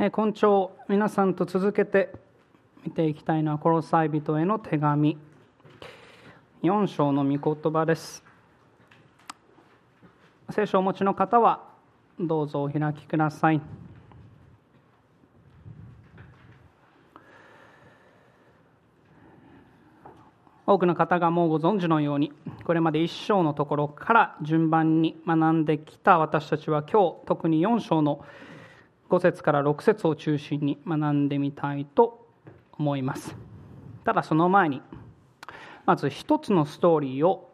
今朝皆さんと続けて見ていきたいのはコロサイ人への手紙。4章の御言葉です。聖書をお持ちの方はどうぞお開きください。多くの方がもうご存知のようにこれまで1章のところから順番に学んできた私たちは今日特に4章の「5節から6節を中心に学んでみたいと思います。ただその前にまず一つのストーリーを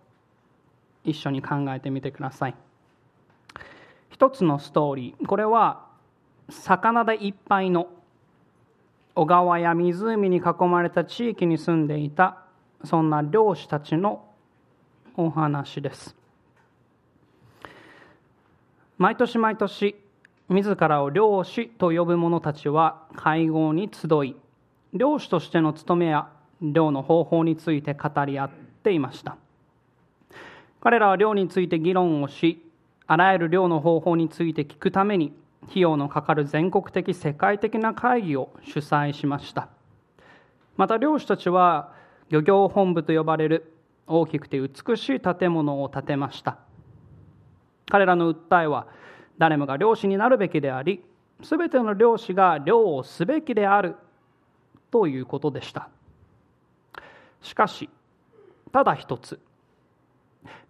一緒に考えてみてください。一つのストーリーこれは魚でいっぱいの小川や湖に囲まれた地域に住んでいたそんな漁師たちのお話です。毎年毎年自らを漁師と呼ぶ者たちは会合に集い漁師としての務めや漁の方法について語り合っていました。彼らは漁について議論をしあらゆる漁の方法について聞くために費用のかかる全国的世界的な会議を主催しました。また漁師たちは漁業本部と呼ばれる大きくて美しい建物を建てました。彼らの訴えは誰もが漁師になるべきであり全ての漁師が漁をすべきであるということでした。しかしただ一つ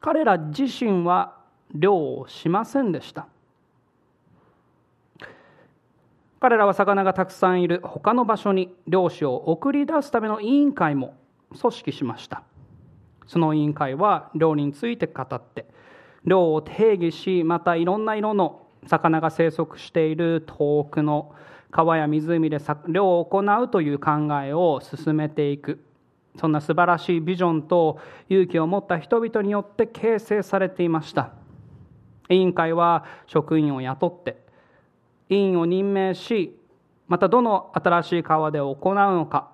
彼ら自身は漁をしませんでした。彼らは魚がたくさんいる他の場所に漁師を送り出すための委員会も組織しました。その委員会は漁について語って漁を定義しまたいろんな色の魚が生息している遠くの川や湖で漁を行うという考えを進めていく。そんな素晴らしいビジョンと勇気を持った人々によって形成されていました。委員会は職員を雇って委員を任命しまたどの新しい川で行うのか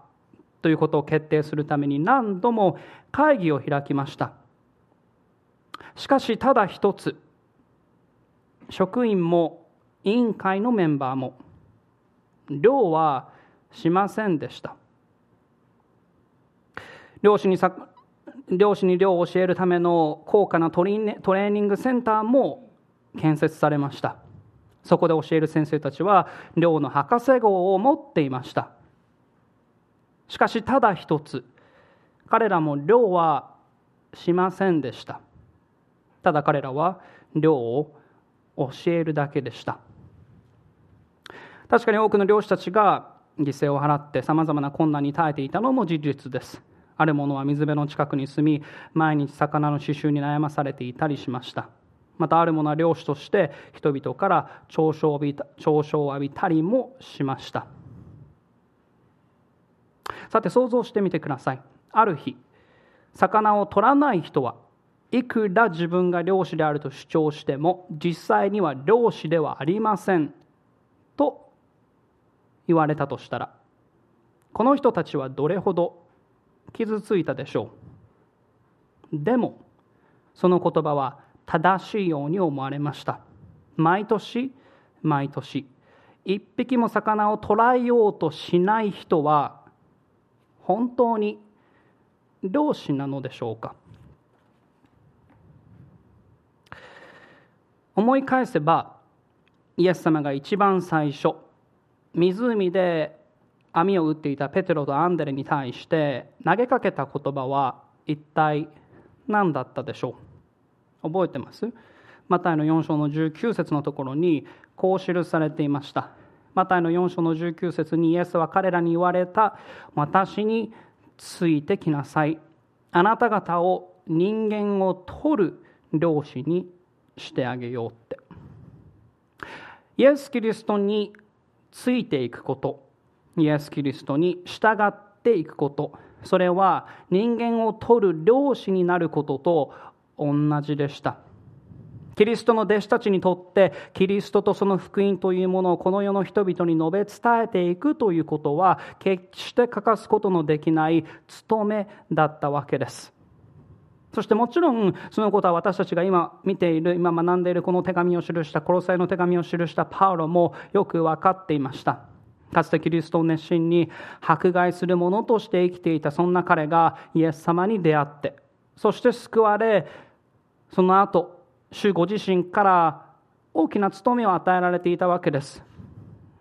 ということを決定するために何度も会議を開きました。しかしただ一つ職員も委員会のメンバーも漁はしませんでした。漁師に漁師に漁を教えるための高価なトレーニングセンターも建設されました。そこで教える先生たちは漁の博士号を持っていました。しかしただ一つ彼らも漁はしませんでした。ただ彼らは漁を教えるだけでした。確かに多くの漁師たちが犠牲を払ってさまざまな困難に耐えていたのも事実です。ある者は水辺の近くに住み毎日魚の刺繍に悩まされていたりしました。またある者は漁師として人々から嘲笑を浴びた嘲笑を浴びたりもしました。さて想像してみてください。ある日魚を取らない人はいくら自分が漁師であると主張しても実際には漁師ではありません。と言われたとしたらこの人たちはどれほど傷ついたでしょう。でもその言葉は正しいように思われました。毎年毎年一匹も魚を捕らえようとしない人は本当に漁師なのでしょうか。思い返せばイエス様が一番最初湖で網を打っていたペテロとアンデレに対して投げかけた言葉は一体何だったでしょう？覚えてます？マタイの4章の19節のところにこう記されていました。マタイの4章の19節にイエスは彼らに言われた私についてきなさい。あなた方を人間を取る漁師にしてあげようって。イエス・キリストについていくこと。イエス・キリストに従っていくこと。それは人間を取る漁師になることと同じでした。キリストの弟子たちにとってキリストとその福音というものをこの世の人々に述べ伝えていくということは決して欠かすことのできない務めだったわけです。そしてもちろんそのことは私たちが今見ている今学んでいるこの手紙を記したコロサイの手紙を記したパウロもよく分かっていました。かつてキリストを熱心に迫害する者として生きていたそんな彼がイエス様に出会ってそして救われその後主ご自身から大きな務めを与えられていたわけです。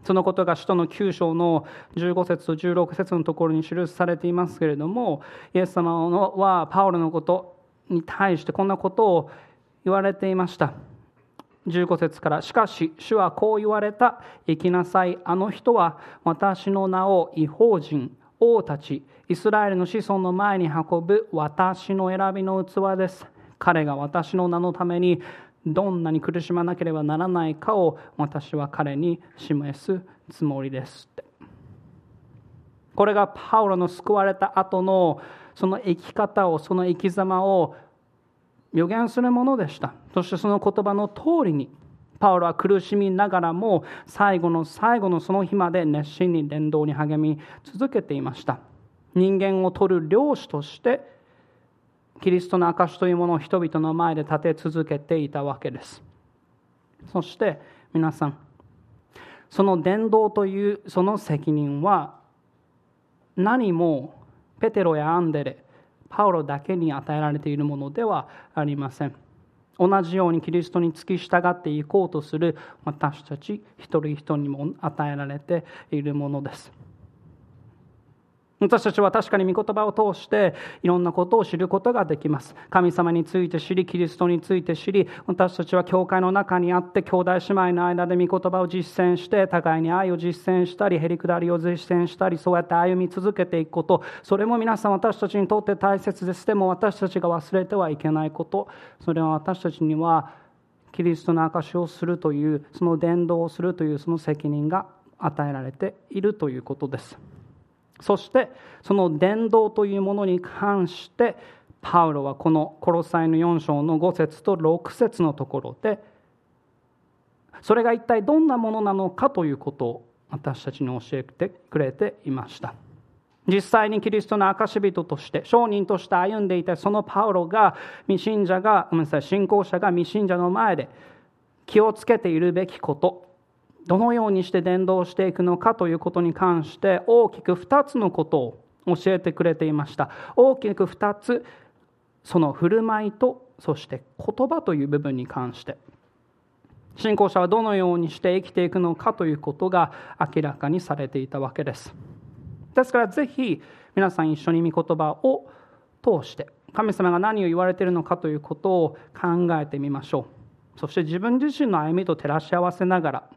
そのことが使徒の9章の15節と16節のところに記されていますけれどもイエス様はパウロのことに対してこんなことを言われていました。15節から「しかし主はこう言われた行きなさいあの人は私の名を違法人王たちイスラエルの子孫の前に運ぶ私の選びの器です。彼が私の名のためにどんなに苦しまなければならないかを私は彼に示すつもりですこれがパウロの救われた後のその生き方をその生き様を予言するものでした。そしてその言葉の通りにパウロは苦しみながらも最後の最後のその日まで熱心に伝道に励み続けていました。人間を取る漁師としてキリストの証というものを人々の前で立て続けていたわけです。そして皆さんその伝道というその責任は何もペテロやアンデレパウロだけに与えられているものではありません。同じようにキリストに付き従っていこうとする私たち一人一人にも与えられているものです。私たちは確かに御言葉を通していろんなことを知ることができます。神様について知り、キリストについて知り、私たちは教会の中にあって兄弟姉妹の間で御言葉を実践して、互いに愛を実践したり、へりくだりを実践したり、そうやって歩み続けていくこと、それも皆さん私たちにとって大切です。でも私たちが忘れてはいけないこと、それは私たちにはキリストの証しをするという、その伝道をするというその責任が与えられているということです。そしてその伝道というものに関してパウロはこのコロサイの4章の5節と6節のところでそれが一体どんなものなのかということを私たちに教えてくれていました。実際にキリストの証人として商人として歩んでいたそのパウロが未信者がごめんなさい信仰者が未信者の前で気をつけているべきことどのようにして伝道していくのかということに関して大きく2つのことを教えてくれていました。大きく2つその振る舞いとそして言葉という部分に関して。信仰者はどのようにして生きていくのかということが明らかにされていたわけです。ですからぜひ皆さん一緒に御言葉を通して神様が何を言われているのかということを考えてみましょう。そして自分自身の歩みと照らし合わせながら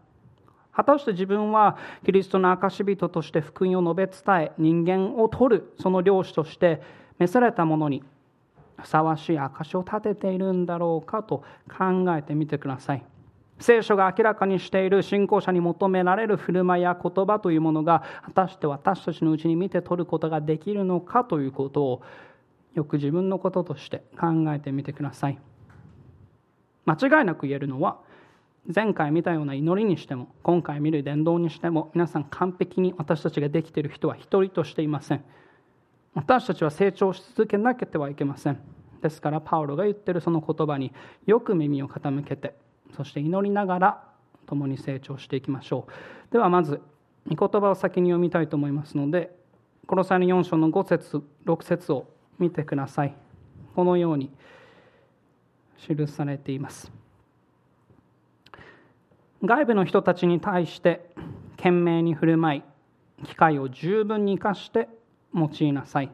果たして自分はキリストの証人として福音を述べ伝え人間を取るその漁師として召されたものにふさわしい証を立てているんだろうかと考えてみてください。聖書が明らかにしている信仰者に求められる振る舞いや言葉というものが果たして私たちのうちに見て取ることができるのかということをよく自分のこととして考えてみてください。間違いなく言えるのは前回見たような祈りにしても今回見る伝道にしても皆さん完璧に私たちができている人は一人としていません。私たちは成長し続けなければいけません。ですからパウロが言ってるその言葉によく耳を傾けてそして祈りながら共に成長していきましょう。ではまず御言葉を先に読みたいと思いますのでこの際の4章の5節6節を見てください。このように記されています。外部の人たちに対して懸命に振る舞い機会を十分に生かして用いなさい。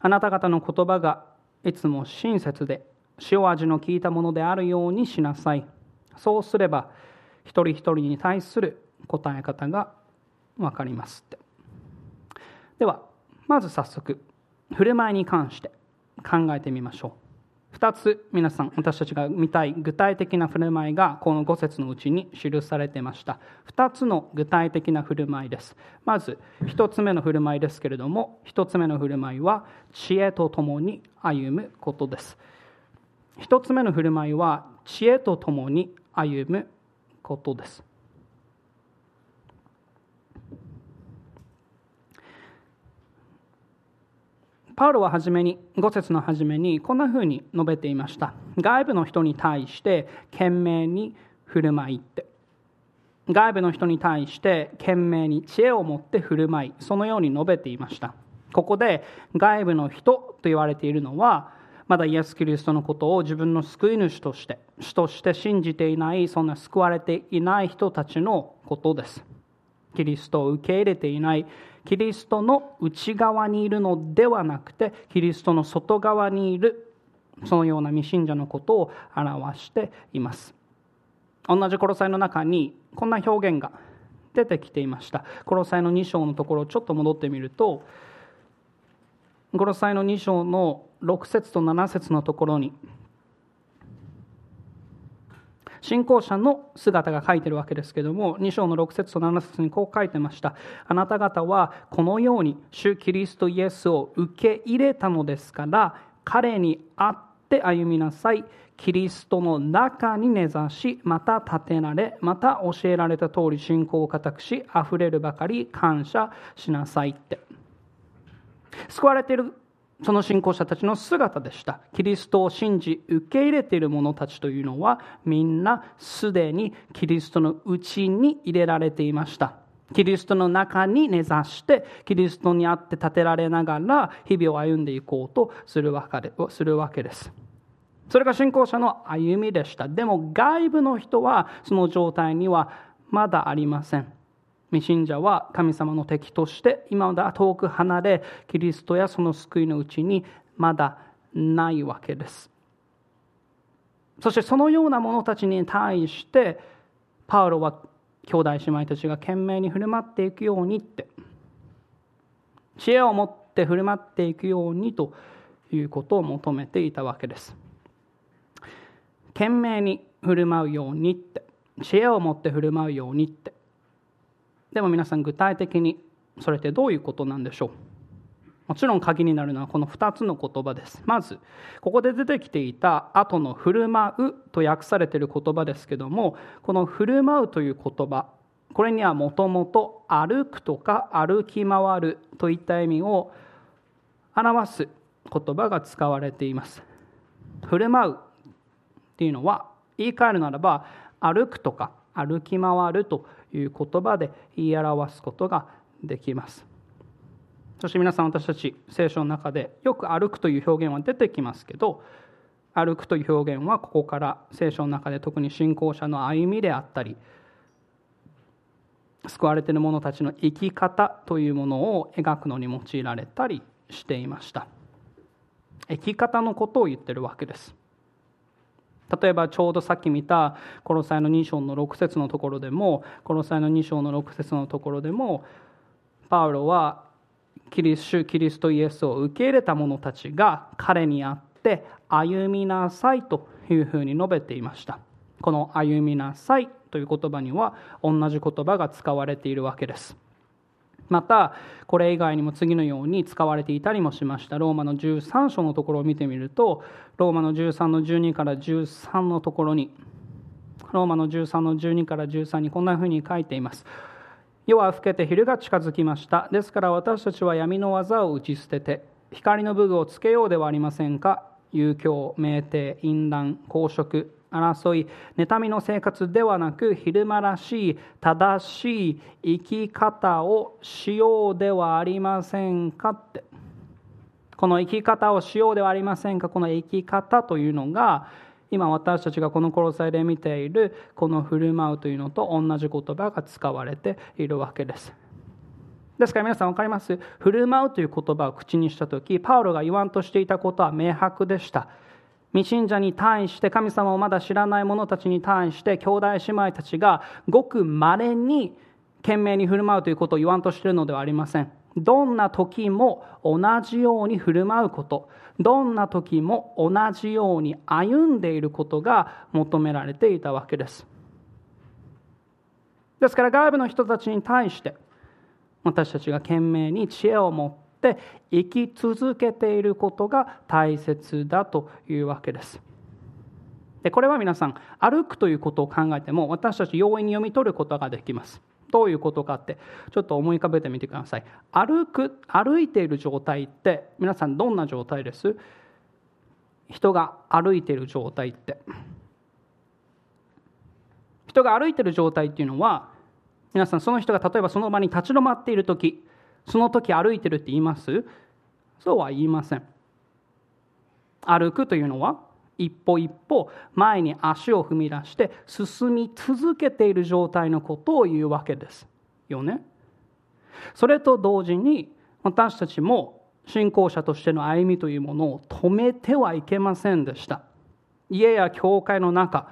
あなた方の言葉がいつも親切で塩味の効いたものであるようにしなさい。そうすれば一人一人に対する答え方が分かりますって。ではまず早速振る舞いに関して考えてみましょう。2つ皆さん私たちが見たい具体的な振る舞いがこの5節のうちに記されていました。2つの具体的な振る舞いです。まず1つ目の振る舞いですけれども1つ目の振る舞いは知恵とともに歩むことです。1つ目の振る舞いは知恵とともに歩むことです。パウロは初めに5節の初めにこんなふうに述べていました。外部の人に対して懸命に振る舞いって。外部の人に対して懸命に知恵を持って振る舞いそのように述べていました。ここで外部の人と言われているのはまだイエス・キリストのことを自分の救い主として主として信じていないそんな救われていない人たちのことです。キリストを受け入れていないキリストの内側にいるのではなくてキリストの外側にいるそのような未信者のことを表しています。同じコロサイの中にこんな表現が出てきていました。コロサイの2章のところをちょっと戻ってみるとコロサイの2章の6節と7節のところに信仰者の姿が書いてるわけですけども2章の6節と7節にこう書いてました。あなた方はこのように主キリストイエスを受け入れたのですから彼に会って歩みなさい。キリストの中に根ざしまた立てられまた教えられた通り信仰を固くしあふれるばかり感謝しなさいって。救われているその信仰者たちの姿でした。キリストを信じ受け入れている者たちというのはみんなすでにキリストの内に入れられていました。キリストの中に根ざしてキリストにあって立てられながら日々を歩んでいこうとするわけです。それが信仰者の歩みでした。でも外部の人はその状態にはまだありません。未信者は神様の敵として今まで遠く離れキリストやその救いのうちにまだないわけです。そしてそのような者たちに対してパウロは兄弟姉妹たちが懸命に振る舞っていくようにって知恵を持って振る舞っていくようにということを求めていたわけです。懸命に振る舞うようにって知恵を持って振る舞うようにって。でも皆さん具体的にそれってどういうことなんでしょう？もちろん鍵になるのはこの2つの言葉です。まず、ここで出てきていた後の振る舞うと訳されている言葉ですけども、この振る舞うという言葉、これにはもともと歩くとか歩き回るといった意味を表す言葉が使われています。振る舞うっていうのは言い換えるならば歩くとか歩き回るという言葉で言い表すことができます。そして皆さん私たち聖書の中でよく歩くという表現は出てきますけど歩くという表現はここから聖書の中で特に信仰者の歩みであったり救われている者たちの生き方というものを描くのに用いられたりしていました。生き方のことを言ってるわけです。例えばちょうどさっき見たコロサイの2章の6節のところでもコロサイの2章の6節のところでもパウロはキリスキリストイエスを受け入れた者たちが彼にあって歩みなさいというふうに述べていました。この歩みなさいという言葉には同じ言葉が使われているわけです。またこれ以外にも次のように使われていたりもしました。ローマの13章のところを見てみるとローマの13の12から13のところにローマの13の12から13にこんなふうに書いています。夜は更けて昼が近づきました。ですから私たちは闇の技を打ち捨てて光の武具をつけようではありませんか。遊興酩酊淫乱公職争い妬みの生活ではなく昼間らしい正しい生き方をしようではありませんかって。この生き方をしようではありませんかこの生き方というのが今私たちがこの頃されで見ているこの振る舞うというのと同じ言葉が使われているわけです。ですから皆さん分かります？振る舞うという言葉を口にした時パウロが言わんとしていたことは明白でした。未信者に対して神様をまだ知らない者たちに対して兄弟姉妹たちがごく稀に懸命に振る舞うということを言わんとしているのではありません。どんな時も同じように振る舞うこと。どんな時も同じように歩んでいることが求められていたわけです。ですから外部の人たちに対して私たちが懸命に知恵を持ってして生き続けていることが大切だというわけです。でこれは皆さん歩くということを考えても私たち容易に読み取ることができます。どういうことかってちょっと思い浮かべてみてください歩く歩いている状態って皆さんどんな状態です？人が歩いている状態って人が歩いている状態っていうのは皆さんその人が例えばその場に立ち止まっている時その時歩いてるって言います？そうは言いません歩くというのは一歩一歩前に足を踏み出して進み続けている状態のことを言うわけですよね？それと同時に私たちも信仰者としての歩みというものを止めてはいけませんでした。家や教会の中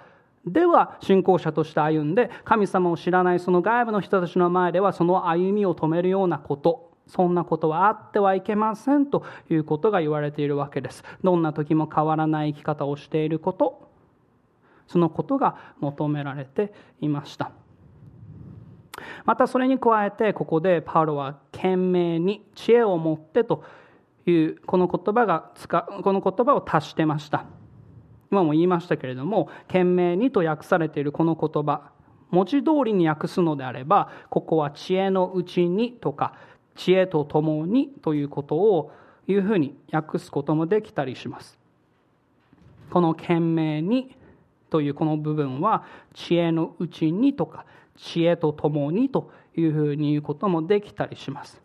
では信仰者として歩んで神様を知らないその外部の人たちの前ではその歩みを止めるようなことそんなことはあってはいけませんということが言われているわけです。どんな時も変わらない生き方をしていること、そのことが求められていました。またそれに加えてここでパウロは懸命に知恵を持ってというこの言葉がこの言葉を足してました。今も言いましたけれども「懸命に」と訳されているこの言葉文字通りに訳すのであればここは「知恵のうちに」とか知恵とともにということをいうふうに訳すこともできたりします。この懸命にというこの部分は知恵のうちにとか知恵とともにというふうに言うこともできたりします。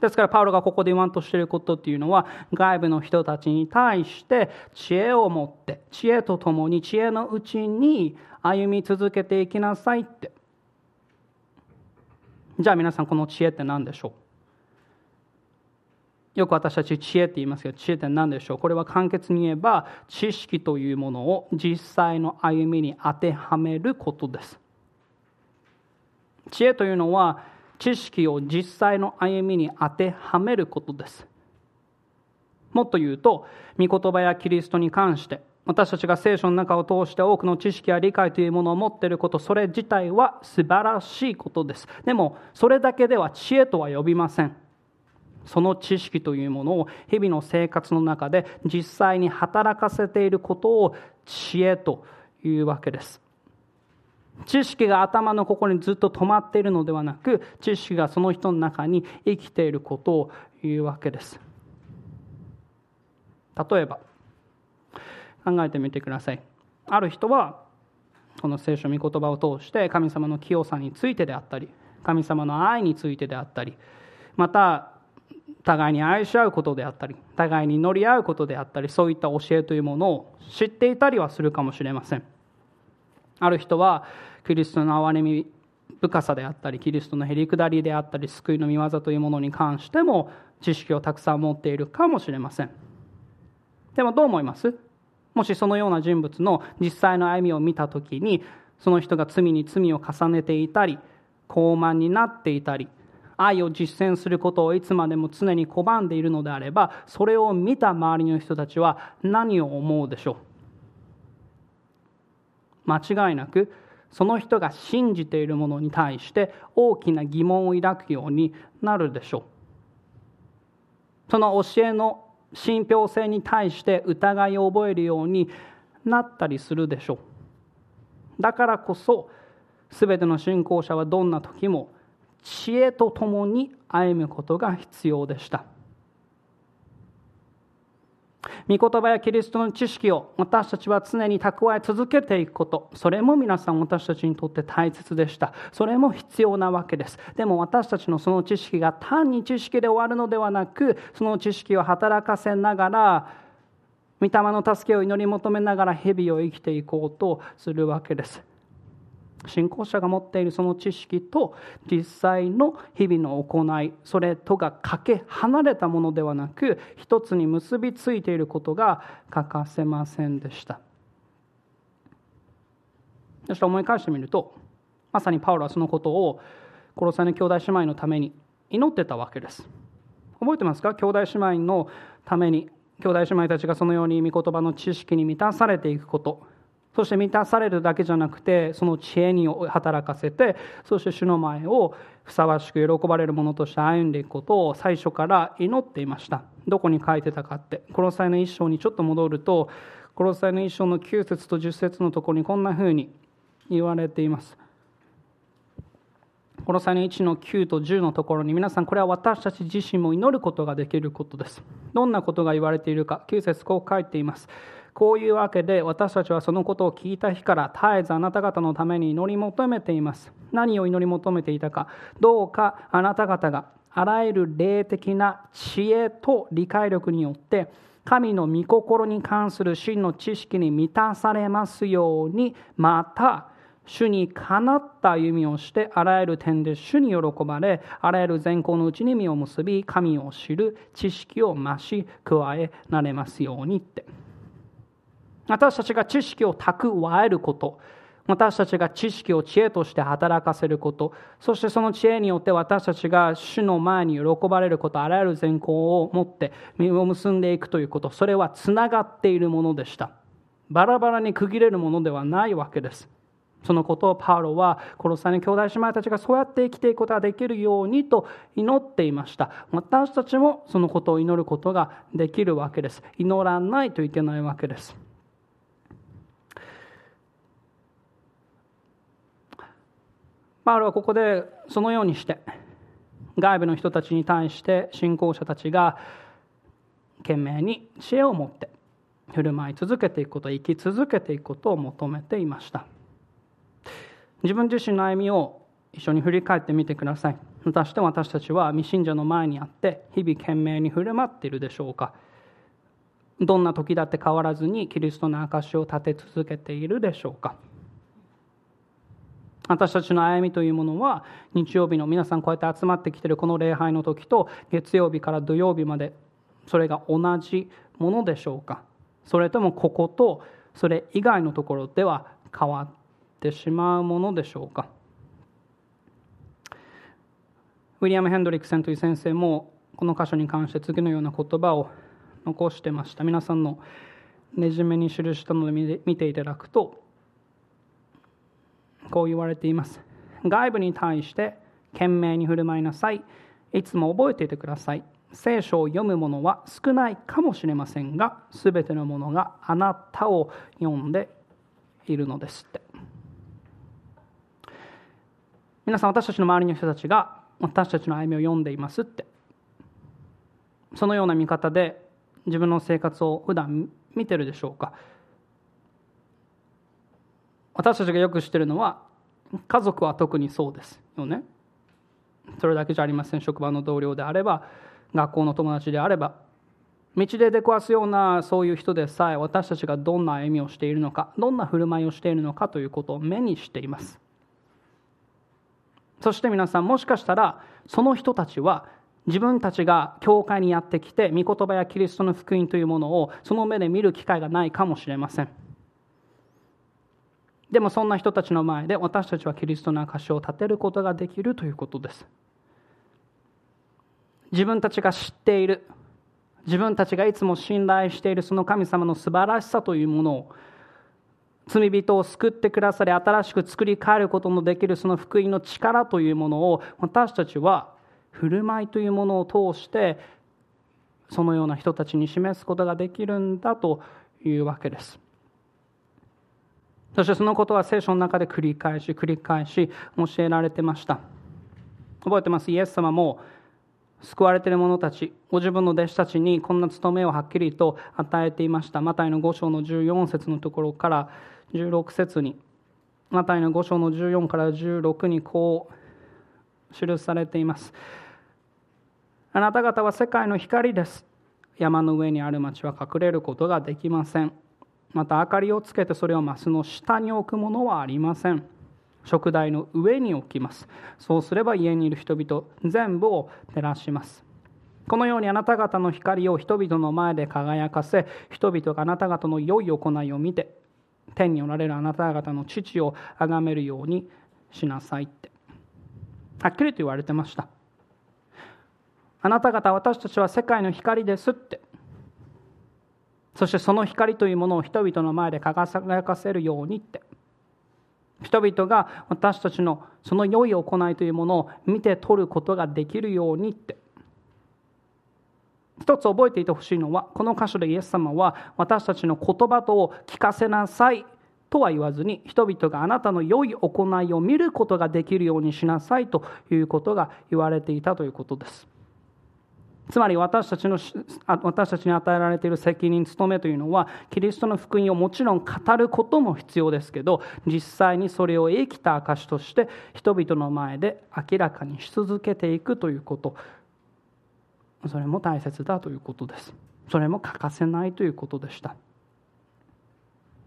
ですからパウロがここで言わんとしていることっていうのは外部の人たちに対して知恵を持って知恵とともに知恵のうちに歩み続けていきなさいってじゃあ皆さんこの知恵って何でしょう？よく私たち知恵って言いますけど知恵って何でしょう？これは簡潔に言えば知識というものを実際の歩みに当てはめることです。知恵というのは知識を実際の歩みに当てはめることです。もっと言うと御言葉やキリストに関して私たちが聖書の中を通して多くの知識や理解というものを持っていることそれ自体は素晴らしいことです。でもそれだけでは知恵とは呼びません。その知識というものを日々の生活の中で実際に働かせていることを知恵というわけです。知識が頭のここにずっと止まっているのではなく知識がその人の中に生きていることを言うわけです。例えば考えてみてください。ある人はこの聖書御言葉を通して神様の清さについてであったり神様の愛についてであったりまた互いに愛し合うことであったり互いに乗り合うことであったりそういった教えというものを知っていたりはするかもしれません。ある人はキリストの憐れみ深さであったりキリストのへりくだりであったり救いの御業というものに関しても知識をたくさん持っているかもしれません。でもどう思います？もしそのような人物の実際の歩みを見た時にその人が罪に罪を重ねていたり傲慢になっていたり愛を実践することをいつまでも常に拒んでいるのであればそれを見た周りの人たちは何を思うでしょう？間違いなくその人が信じているものに対して大きな疑問を抱くようになるでしょう。その教えの信憑性に対して疑いを覚えるようになったりするでしょう。だからこそ全ての信仰者はどんな時も知恵とともに歩むことが必要でした。御言葉やキリストの知識を私たちは常に蓄え続けていくこと。それも皆さん私たちにとって大切でした。それも必要なわけです。でも私たちのその知識が単に知識で終わるのではなくその知識を働かせながら御霊の助けを祈り求めながら日々を生きていこうとするわけです。信仰者が持っているその知識と実際の日々の行いそれとがかけ離れたものではなく一つに結びついていることが欠かせませんでした。そして思い返してみるとまさにパウロはそのことを殺されの兄弟姉妹のために祈ってたわけです。覚えてますか？兄弟姉妹のために兄弟姉妹たちがそのように御言葉の知識に満たされていくこと。そして満たされるだけじゃなくてその知恵に働かせてそして主の前をふさわしく喜ばれるものとして歩んでいくことを最初から祈っていました。どこに書いてたかって。この際の一章にちょっと戻るとこの際の一章の9節と10節のところにこんなふうに言われています。この際の1の9と10のところに皆さんこれは私たち自身も祈ることができることです。どんなことが言われているか9節こう書いています。こういうわけで私たちはそのことを聞いた日から絶えずあなた方のために祈り求めています。何を祈り求めていたか。どうかあなた方があらゆる霊的な知恵と理解力によって神の御心に関する真の知識に満たされますようにまた主にかなった歩みをしてあらゆる点で主に喜ばれあらゆる善行のうちに実を結び神を知る知識を増し加えられますようにって。私たちが知識を蓄えること。私たちが知識を知恵として働かせること。そしてその知恵によって私たちが主の前に喜ばれること。あらゆる善行を持って実を結んでいくということ。それはつながっているものでした。バラバラに区切れるものではないわけです。そのことをパウロは殺され兄弟姉妹たちがそうやって生きていくことができるようにと祈っていました。私たちもそのことを祈ることができるわけです。祈らないといけないわけです。パウロはここでそのようにして外部の人たちに対して信仰者たちが懸命に知恵を持って振る舞い続けていくこと生き続けていくことを求めていました。自分自身の歩みを一緒に振り返ってみてください。果たして私たちは未信者の前にあって日々懸命に振る舞っているでしょうか。どんな時だって変わらずにキリストの証を立て続けているでしょうか。私たちの歩みというものは日曜日の皆さんこうやって集まってきてるこの礼拝の時と月曜日から土曜日までそれが同じものでしょうか？それともこことそれ以外のところでは変わってしまうものでしょうか？ウィリアム・ヘンドリックセンという先生もこの箇所に関して次のような言葉を残してました。皆さんのねじめに記したので見ていただくとこう言われています。外部に対して懸命に振る舞いなさい。いつも覚えていてください。聖書を読む者は少ないかもしれませんが全てのものがあなたを読んでいるのですって。皆さん私たちの周りの人たちが私たちの歩みを読んでいますって。そのような見方で自分の生活を普段見てるでしょうか。私たちがよく知ってるのは家族は特にそうです。よね。それだけじゃありません。職場の同僚であれば学校の友達であれば道で出くわすようなそういう人でさえ私たちがどんな歩みをしているのかどんな振る舞いをしているのかということを目にしています。そして皆さんもしかしたらその人たちは自分たちが教会にやってきて御言葉やキリストの福音というものをその目で見る機会がないかもしれません。でもそんな人たちの前で私たちはキリストの証を立てることができるということです自分たちが知っている自分たちがいつも信頼しているその神様の素晴らしさというものを罪人を救ってくださり新しく作り変えることのできるその福音の力というものを私たちは振る舞いというものを通してそのような人たちに示すことができるんだというわけです。そしてそのことは聖書の中で繰り返し繰り返し教えられてました。覚えてます？イエス様も救われている者たちご自分の弟子たちにこんな務めをはっきりと与えていました。マタイの5章の14節のところから16節にマタイの5章の14から16にこう記されています。あなた方は世界の光です。山の上にある町は隠れることができません。また明かりをつけてそれをマスの下に置くものはありません。食台の上に置きます。そうすれば家にいる人々全部を照らします。このようにあなた方の光を人々の前で輝かせ人々があなた方の良い行いを見て天におられるあなた方の父を崇めるようにしなさいって。はっきりと言われてました。あなた方私たちは世界の光ですって。そしてその光というものを人々の前で輝かせるようにって。人々が私たちのその良い行いというものを見て取ることができるようにって。一つ覚えていてほしいのはこの箇所でイエス様は私たちの言葉とを聞かせなさいとは言わずに人々があなたの良い行いを見ることができるようにしなさいということが言われていたということです。つまり私たちの私たちに与えられている責任務めというのはキリストの福音をもちろん語ることも必要ですけど実際にそれを生きた証として人々の前で明らかにし続けていくということ。それも大切だということです。それも欠かせないということでした。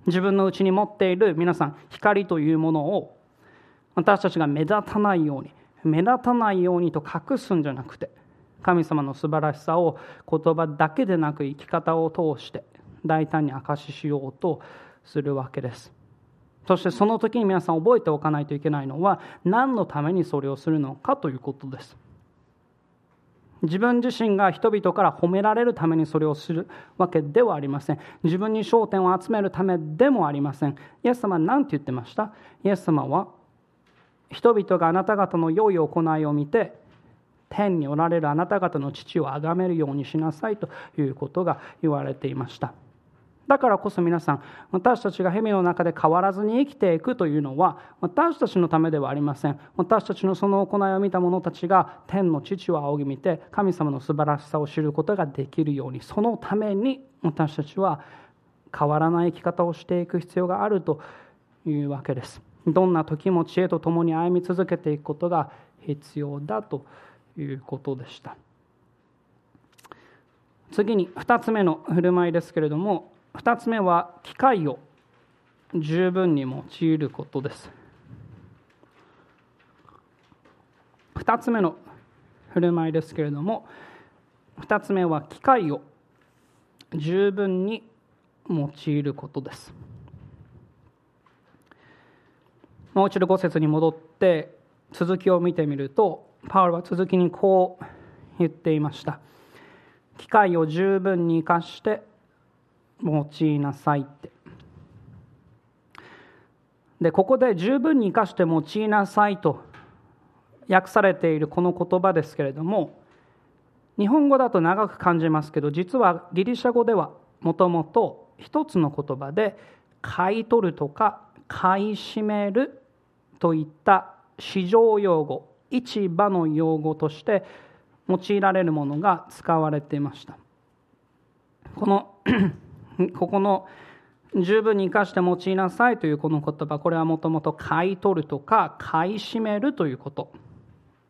自分のうちに持っている皆さん光というものを私たちが目立たないように目立たないようにと隠すんじゃなくて神様の素晴らしさを言葉だけでなく生き方を通して大胆に証ししようとするわけですそしてその時に皆さん覚えておかないといけないのは何のためにそれをするのかということです自分自身が人々から褒められるためにそれをするわけではありません。自分に焦点を集めるためでもありません。イエス様は何て言ってました？イエス様は人々があなた方の良い行いを見て天におられるあなた方の父を崇めるようにしなさいということが言われていました。だからこそ皆さん私たちが蛇の中で変わらずに生きていくというのは私たちのためではありません私たちのその行いを見た者たちが天の父を仰ぎ見て神様の素晴らしさを知ることができるようにそのために私たちは変わらない生き方をしていく必要があるというわけですどんな時も知恵とともに歩み続けていくことが必要だということでした。次に2つ目の振る舞いですけれども2つ目は機会を十分に用いることです。2つ目の振る舞いですけれども2つ目は機会を十分に用いることです。もう一度5節に戻って続きを見てみるとパウロは続きにこう言っていました。機会を十分に生かして用いなさいって。でここで十分に生かして用いなさいと訳されているこの言葉ですけれども日本語だと長く感じますけど実はギリシャ語ではもともと一つの言葉で買い取るとか買い占めるといった市場用語。市場の用語として用いられるものが使われていました。この ここの十分に生かして用いなさいというこの言葉これはもともと買い取るとか買い占めるということ。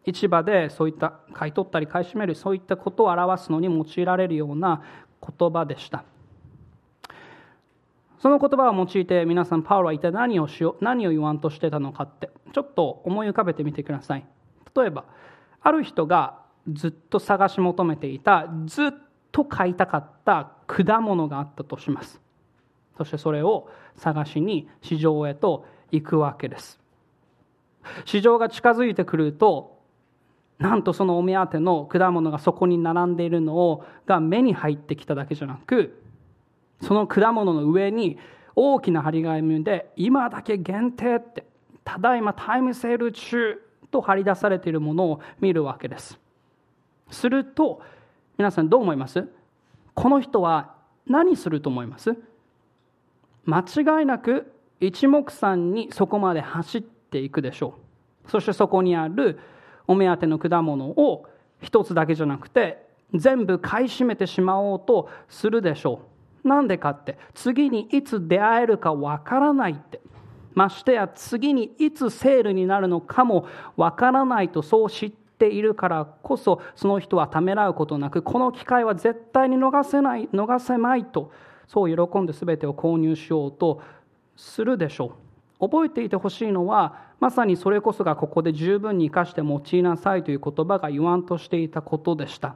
市場でそういった買い取ったり買い占めるそういったことを表すのに用いられるような言葉でした。その言葉を用いて皆さんパウロは一体何をしよう何を言わんとしてたのかってちょっと思い浮かべてみてください。例えばある人がずっと探し求めていたずっと買いたかった果物があったとします。そしてそれを探しに市場へと行くわけです。市場が近づいてくるとなんとそのお目当ての果物がそこに並んでいるのをが目に入ってきただけじゃなくその果物の上に大きな張り紙で「今だけ限定」って「ただいまタイムセール中」と張り出されているものを見るわけです。すると皆さんどう思います？この人は何すると思います？間違いなく一目散にそこまで走っていくでしょう。そしてそこにあるお目当ての果物を一つだけじゃなくて全部買い占めてしまおうとするでしょう。なんでかって次にいつ出会えるかわからないって。ましてや次にいつセールになるのかもわからないとそう知っているからこそその人はためらうことなくこの機会は絶対に逃せない逃せまいとそう喜んで全てを購入しようとするでしょう。覚えていてほしいのはまさにそれこそがここで十分に生かして用いなさいという言葉が言わんとしていたことでした。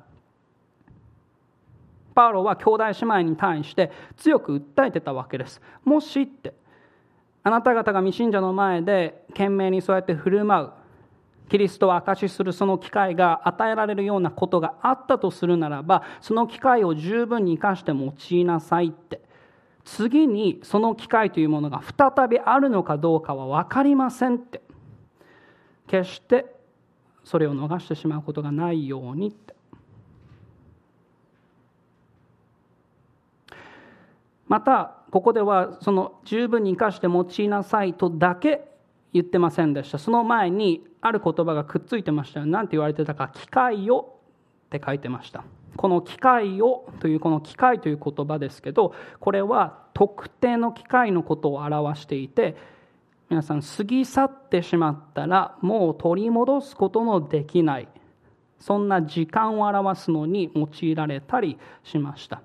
パウロは兄弟姉妹に対して強く訴えてたわけです。もしって。あなた方が未信者の前で懸命にそうやって振る舞う。キリストを証しするその機会が与えられるようなことがあったとするならばその機会を十分に生かして用いなさいって。次にその機会というものが再びあるのかどうかは分かりませんって。決してそれを逃してしまうことがないようにって。またここではその十分に生かして用いなさいとだけ言ってませんでした。その前にある言葉がくっついてました。何て言われてたか。機会をって書いてました。この機会をというこの機会という言葉ですけどこれは特定の機会のことを表していて皆さん過ぎ去ってしまったらもう取り戻すことのできない。そんな時間を表すのに用いられたりしました。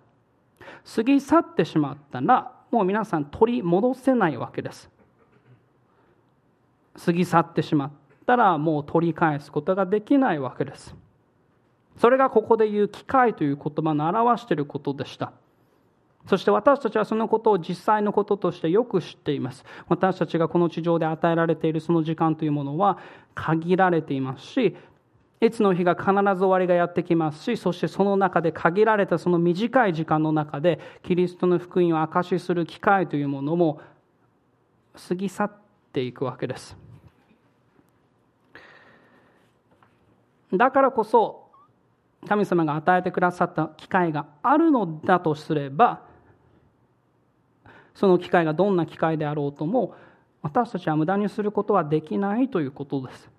過ぎ去ってしまったらもう皆さん取り戻せないわけです。過ぎ去ってしまったらもう取り返すことができないわけです。それがここで言う機会という言葉の表していることでした。そして私たちはそのことを実際のこととしてよく知っています。私たちがこの地上で与えられているその時間というものは限られていますしいつの日が必ず終わりがやってきますしそしてその中で限られたその短い時間の中でキリストの福音を証しする機会というものも過ぎ去っていくわけです。だからこそ神様が与えてくださった機会があるのだとすればその機会がどんな機会であろうとも私たちは無駄にすることはできないということです。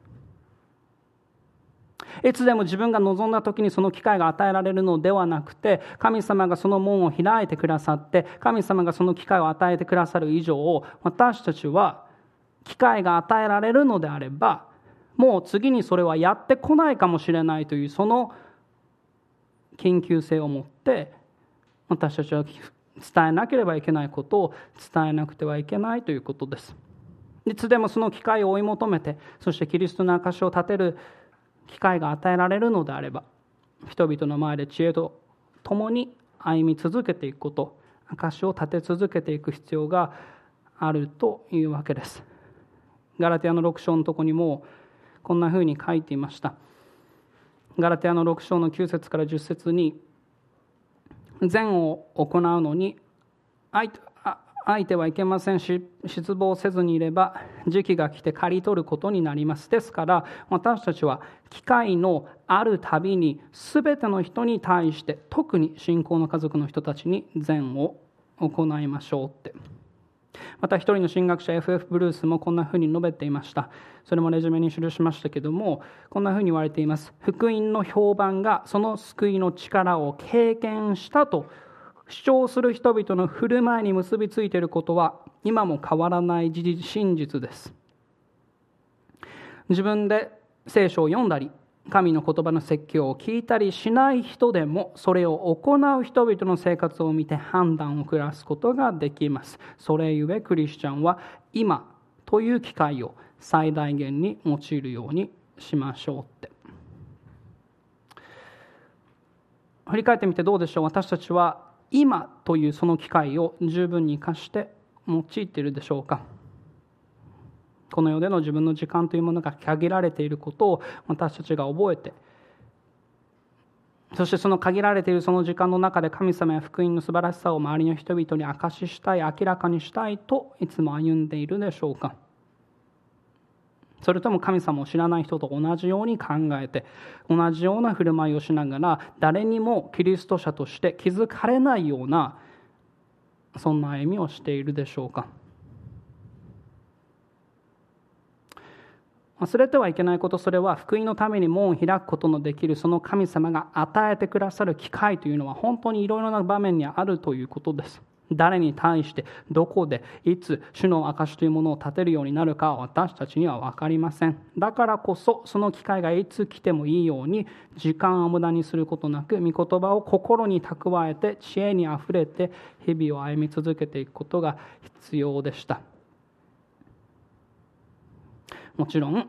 いつでも自分が望んだ時にその機会が与えられるのではなくて神様がその門を開いてくださって神様がその機会を与えてくださる以上私たちは機会が与えられるのであればもう次にそれはやってこないかもしれないというその緊急性を持って私たちは伝えなければいけないことを伝えなくてはいけないということです。いつでもその機会を追い求めてそしてキリストの証を立てる機会が与えられるのであれば人々の前で知恵と共に歩み続けていくこと証を立て続けていく必要があるというわけです。ガラテアの6章のとこにもこんなふうに書いていました。ガラテアの6章の9節から10節に善を行うのに相手はいけませんし失望せずにいれば時期が来て刈り取ることになります。ですから私たちは機会のあるたびに全ての人に対して特に信仰の家族の人たちに善を行いましょうって。また一人の神学者 FF ブルースもこんなふうに述べていました。それもレジュメに記しましたけどもこんなふうに言われています。福音の評判がその救いの力を経験したと主張する人々の振る舞いに結びついていることは今も変わらない事実真実です。自分で聖書を読んだり神の言葉の説教を聞いたりしない人でもそれを行う人々の生活を見て判断を下すことができます。それゆえクリスチャンは今という機会を最大限に用いるようにしましょうって。振り返ってみてどうでしょう？私たちは今というその機会を十分に生かして用いているでしょうか？この世での自分の時間というものが限られていることを私たちが覚えてそしてその限られているその時間の中で神様や福音の素晴らしさを周りの人々に明かししたい明らかにしたいといつも歩んでいるでしょうか？それとも神様を知らない人と同じように考えて同じような振る舞いをしながら誰にもキリスト者として気づかれないようなそんな歩みをしているでしょうか。忘れてはいけないことそれは福音のために門を開くことのできるその神様が与えてくださる機会というのは本当にいろいろな場面にあるということです。誰に対してどこでいつ主の証というものを立てるようになるか私たちには分かりません。だからこそその機会がいつ来てもいいように時間を無駄にすることなく御言葉を心に蓄えて知恵にあふれて日々を歩み続けていくことが必要でした。もちろん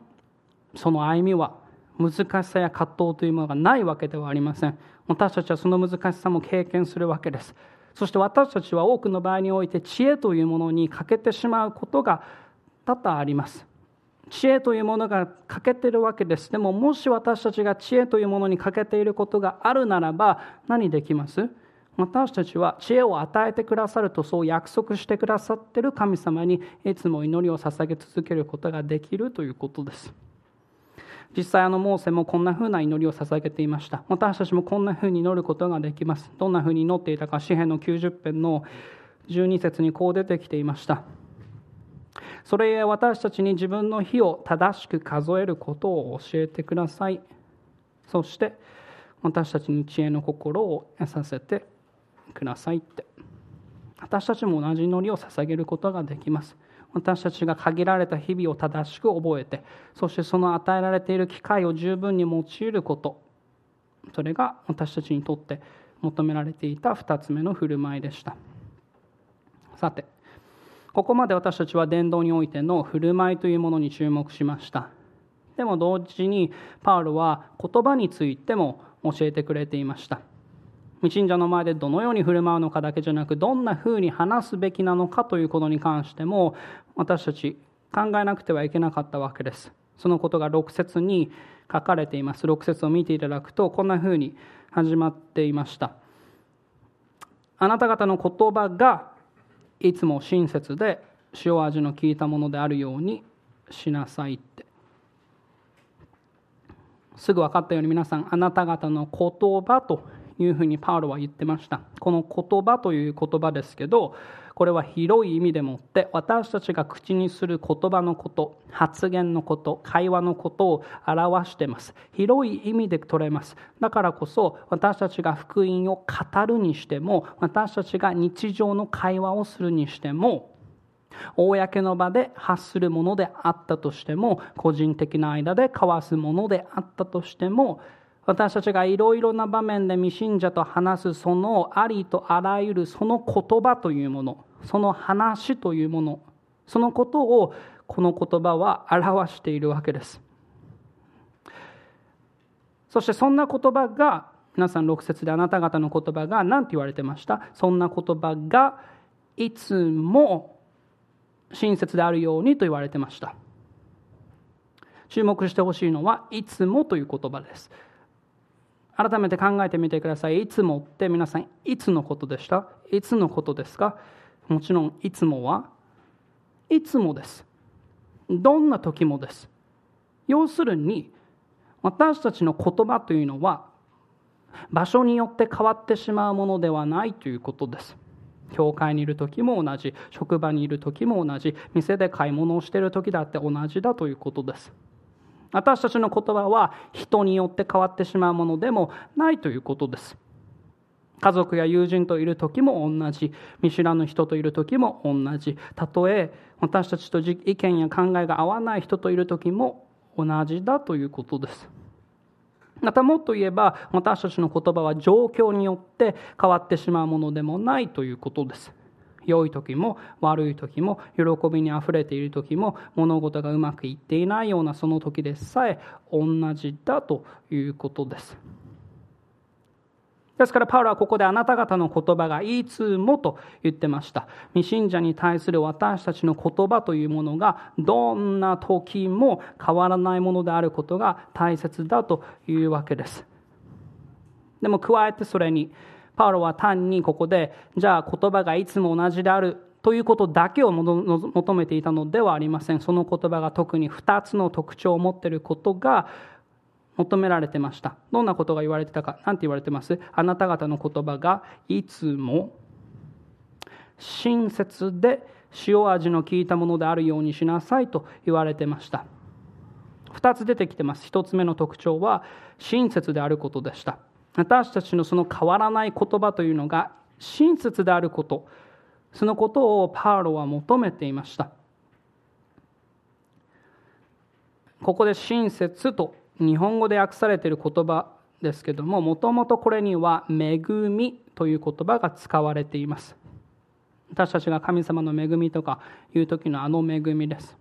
その歩みは難しさや葛藤というものがないわけではありません。私たちはその難しさも経験するわけです。そして私たちは多くの場合において知恵というものに欠けてしまうことが多々あります。知恵というものが欠けているわけです。でももし私たちが知恵というものに欠けていることがあるならば何できます？私たちは知恵を与えてくださるとそう約束してくださっている神様にいつも祈りを捧げ続けることができるということです。実際あのモーセもこんなふうな祈りを捧げていました。私たちもこんなふうに祈ることができます。どんなふうに祈っていたか、詩篇の90編の12節にこう出てきていましたそれゆえ私たちに自分の日を正しく数えることを教えてくださいそして私たちに知恵の心を得させてくださいって私たちも同じ祈りを捧げることができます私たちが限られた日々を正しく覚えてそしてその与えられている機会を十分に用いること。それが私たちにとって求められていた2つ目の振る舞いでした。さてここまで私たちは伝道においての振る舞いというものに注目しました。でも同時にパウロは言葉についても教えてくれていました。信者の前でどのように振る舞うのかだけじゃなくどんなふうに話すべきなのかということに関しても私たち考えなくてはいけなかったわけです。そのことが6節に書かれています。6節を見ていただくとこんなふうに始まっていました。あなた方の言葉がいつも親切で塩味の効いたものであるようにしなさいって。すぐ分かったように皆さんあなた方の言葉というふうにパウロは言ってました。この言葉という言葉ですけどこれは広い意味でもって私たちが口にする言葉のこと発言のこと会話のことを表しています。広い意味で取れます。だからこそ私たちが福音を語るにしても私たちが日常の会話をするにしても公の場で発するものであったとしても個人的な間で交わすものであったとしても私たちがいろいろな場面で未信者と話すそのありとあらゆるその言葉というものその話というものそのことをこの言葉は表しているわけです。そしてそんな言葉が皆さん6節であなた方の言葉が何て言われてました？そんな言葉がいつも親切であるようにと言われてました。注目してほしいのはいつもという言葉です。改めて考えてみてください。いつもって皆さんいつのことでした？いつのことですか？もちろんいつもはいつもです。どんな時もです。要するに私たちの言葉というのは場所によって変わってしまうものではないということです。教会にいる時も同じ職場にいる時も同じ店で買い物をしている時だって同じだということです。私たちの言葉は人によって変わってしまうものでもないということです。家族や友人といる時も同じ。見知らぬ人といる時も同じ。たとえ私たちと意見や考えが合わない人といる時も同じだということです。またもっと言えば私たちの言葉は状況によって変わってしまうものでもないということです。良い時も悪い時も喜びにあふれている時も物事がうまくいっていないようなその時でさえ同じだということです。ですからパウロはここであなた方の言葉がいつもと言ってました。未信者に対する私たちの言葉というものがどんな時も変わらないものであることが大切だというわけです。でも加えてそれにパウロは単にここでじゃあ言葉がいつも同じであるということだけを求めていたのではありません。その言葉が特に2つの特徴を持っていることが求められてました。どんなことが言われてたか何て言われてます？あなた方の言葉がいつも親切で塩味の効いたものであるようにしなさいと言われてました。2つ出てきてます。1つ目の特徴は親切であることでした。私たちのその変わらない言葉というのが親切であること。そのことをパウロは求めていました。ここで親切と日本語で訳されている言葉ですけどももともとこれには「恵み」という言葉が使われています。私たちが神様の恵みとかいう時のあの恵みです。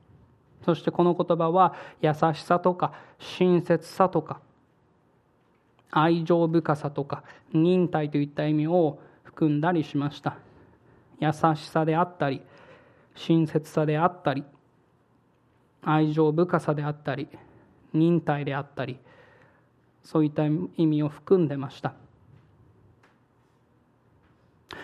そしてこの言葉は優しさとか親切さとか愛情深さとか忍耐といった意味を含んだりしました。優しさであったり親切さであったり愛情深さであったり忍耐であったりそういった意味を含んでました。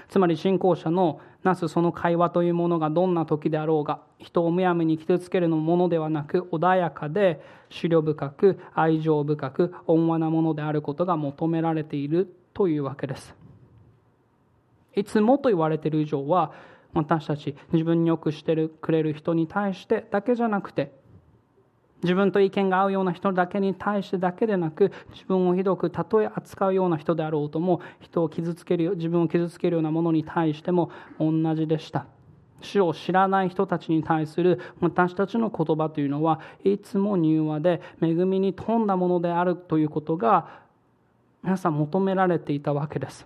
つまり信仰者のなすその会話というものがどんな時であろうが人をむやみに傷つけるのものではなく穏やかで思慮深く愛情深く温和なものであることが求められているというわけです。いつもと言われている以上は私たち自分によくしてくれる人に対してだけじゃなくて自分と意見が合うような人だけに対してだけでなく自分をひどくたとえ扱うような人であろうとも人を傷つける自分を傷つけるようなものに対しても同じでした。主を知らない人たちに対する私たちの言葉というのはいつも柔和で恵みに富んだものであるということが皆さん求められていたわけです。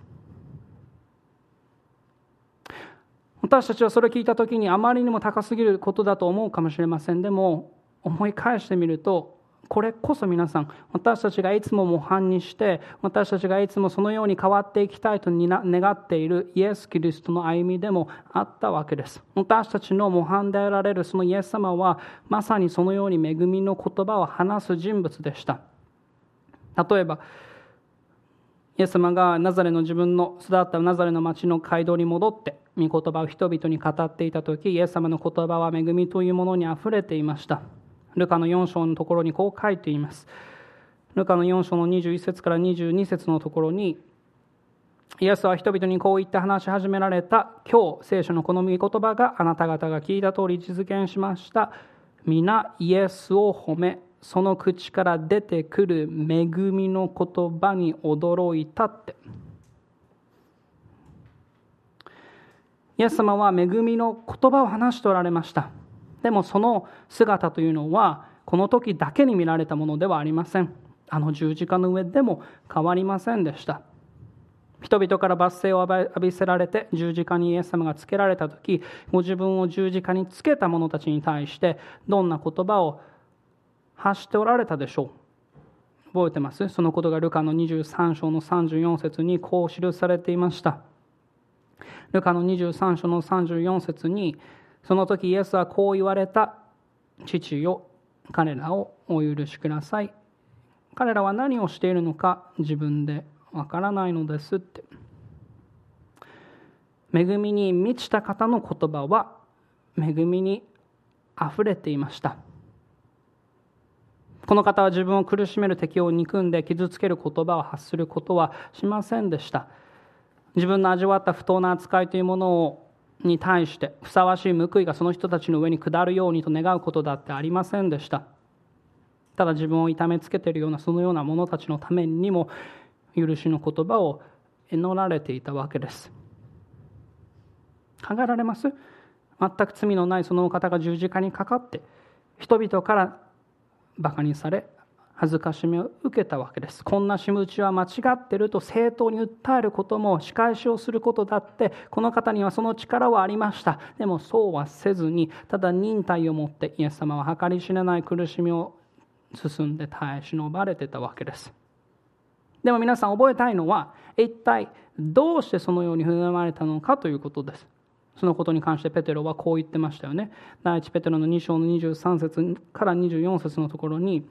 私たちはそれを聞いた時にあまりにも高すぎることだと思うかもしれません。でも思い返してみるとこれこそ皆さん私たちがいつも模範にして私たちがいつもそのように変わっていきたいと願っているイエス・キリストの歩みでもあったわけです。私たちの模範であられるそのイエス様はまさにそのように恵みの言葉を話す人物でした。例えばイエス様がナザレの自分の育ったナザレの町の街道に戻って御言葉を人々に語っていた時イエス様の言葉は恵みというものにあふれていました。ルカの4章のところにこう書いています。ルカの4章の21節から22節のところに、イエスは人々にこう言って話し始められた、今日、聖書のこの御言葉があなた方が聞いた通り実現しました。皆イエスを褒め、その口から出てくる恵みの言葉に驚いたって。イエス様は恵みの言葉を話しておられました。でもその姿というのはこの時だけに見られたものではありません。あの十字架の上でも変わりませんでした。人々から罰声を浴びせられて十字架にイエス様がつけられた時ご自分を十字架につけた者たちに対してどんな言葉を発しておられたでしょう？覚えてます？そのことがルカの23章の34節にこう記されていました。ルカの23章の34節にその時イエスはこう言われた。父よ、彼らをお許しください。彼らは何をしているのか自分でわからないのですって。恵みに満ちた方の言葉は恵みにあふれていました。この方は自分を苦しめる敵を憎んで傷つける言葉を発することはしませんでした。自分の味わった不当な扱いというものをに対してふさわしい報いがその人たちの上に下るようにと願うことだってありませんでした。ただ自分を痛めつけているようなそのような者たちのためにも許しの言葉を祈られていたわけです。考えられます？全く罪のないそのお方が十字架にかかって人々からバカにされ恥ずかしめを受けたわけです。こんな仕打ちは間違ってると正当に訴えることも仕返しをすることだってこの方にはその力はありました。でもそうはせずにただ忍耐を持ってイエス様は計り知れない苦しみを進んで耐え忍ばれてたわけです。でも皆さん覚えたいのは一体どうしてそのように振る舞われたのかということです。そのことに関してペテロはこう言ってましたよね。第一ペテロの2章の23節から24節のところに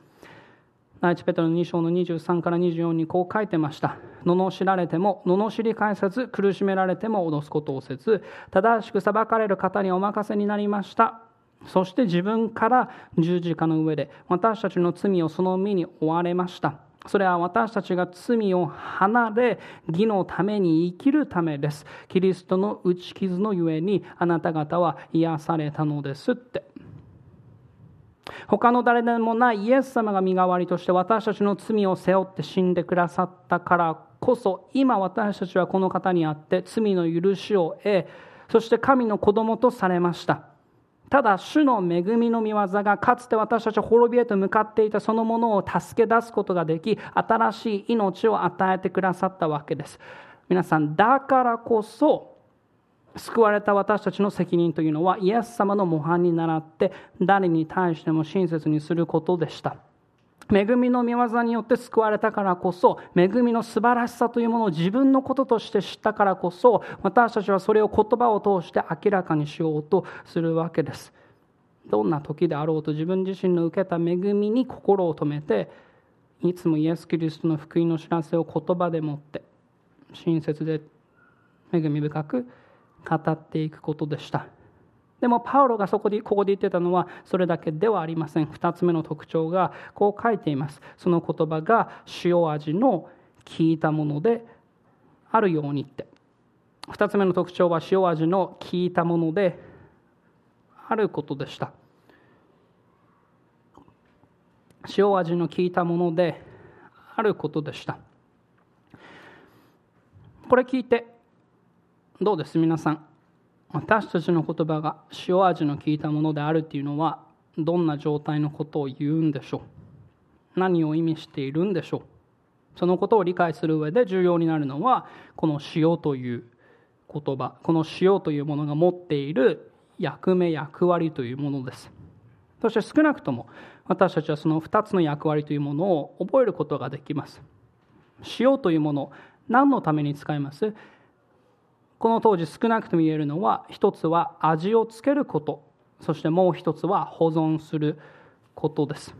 第一ペテロの2章の23から24にこう書いてました。罵られても、罵り返さず、苦しめられても脅すことをせず、正しく裁かれる方にお任せになりました。そして自分から十字架の上で私たちの罪をその身に追われました。それは私たちが罪を離れ、義のために生きるためです。キリストの打ち傷のゆえにあなた方は癒されたのですって。他の誰でもないイエス様が身代わりとして私たちの罪を背負って死んでくださったからこそ今私たちはこの方にあって罪の許しを得そして神の子供とされました。ただ主の恵みの御業がかつて私たち滅びへと向かっていたそのものを助け出すことができ新しい命を与えてくださったわけです。皆さんだからこそ救われた私たちの責任というのはイエス様の模範に倣って誰に対しても親切にすることでした。恵みの御業によって救われたからこそ恵みの素晴らしさというものを自分のこととして知ったからこそ私たちはそれを言葉を通して明らかにしようとするわけです。どんな時であろうと自分自身の受けた恵みに心を止めていつもイエス・キリストの福音の知らせを言葉でもって親切で恵み深く語っていくことでした。でもパウロがそこでここで言ってたのはそれだけではありません。2つ目の特徴がこう書いています。その言葉が塩味の効いたものであるようにって。2つ目の特徴は塩味の効いたものであることでした。塩味の効いたものであることでした。これ聞いてどうです？皆さん。私たちの言葉が塩味の効いたものであるっていうのはどんな状態のことを言うんでしょう？何を意味しているんでしょう？そのことを理解する上で重要になるのはこの塩という言葉。この塩というものが持っている役目役割というものです。そして少なくとも私たちはその2つの役割というものを覚えることができます。塩というもの何のために使います？この当時少なくとも言えるのは一つは味をつけること。そしてもう一つは保存することです。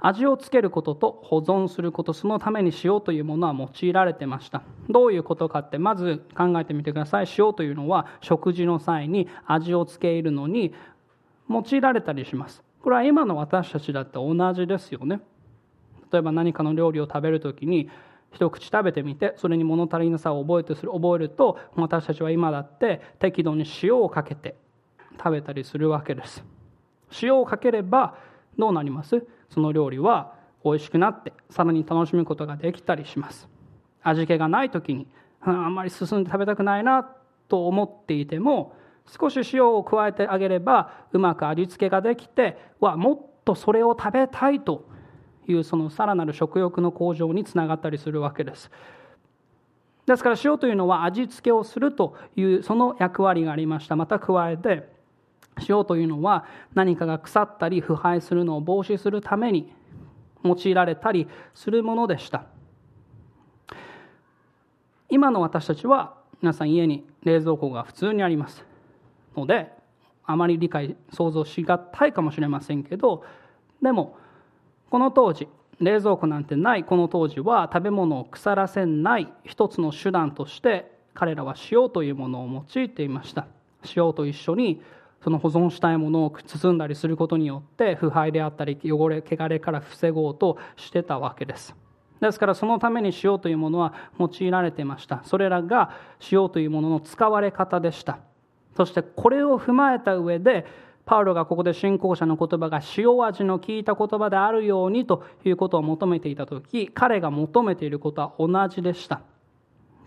味をつけることと保存することそのために塩というものは用いられてました。どういうことかってまず考えてみてください。塩というのは食事の際に味をつけるのに用いられたりします。これは今の私たちだって同じですよね。例えば何かの料理を食べるときに一口食べてみてそれに物足りなさを覚えてする覚えると私たちは今だって適度に塩をかけて食べたりするわけです。塩をかければどうなります？その料理は美味しくなってさらに楽しむことができたりします。味気がない時にあんまり進んで食べたくないなと思っていても少し塩を加えてあげればうまく味付けができてわもっとそれを食べたいというそのさらなる食欲の向上につながったりするわけです。ですから塩というのは味付けをするというその役割がありました。また加えて塩というのは何かが腐ったり腐敗するのを防止するために用いられたりするものでした。今の私たちは皆さん家に冷蔵庫が普通にあります。のであまり理解想像しがたいかもしれませんけどでもこの当時冷蔵庫なんてないこの当時は食べ物を腐らせない一つの手段として彼らは塩というものを用いていました。塩と一緒にその保存したいものを包んだりすることによって腐敗であったり汚れ汚れから防ごうとしてたわけです。ですからそのために塩というものは用いられていました。それらが塩というものの使われ方でした。そしてこれを踏まえた上でパウロがここで信仰者の言葉が塩味の効いた言葉であるようにということを求めていた時彼が求めていることは同じでした。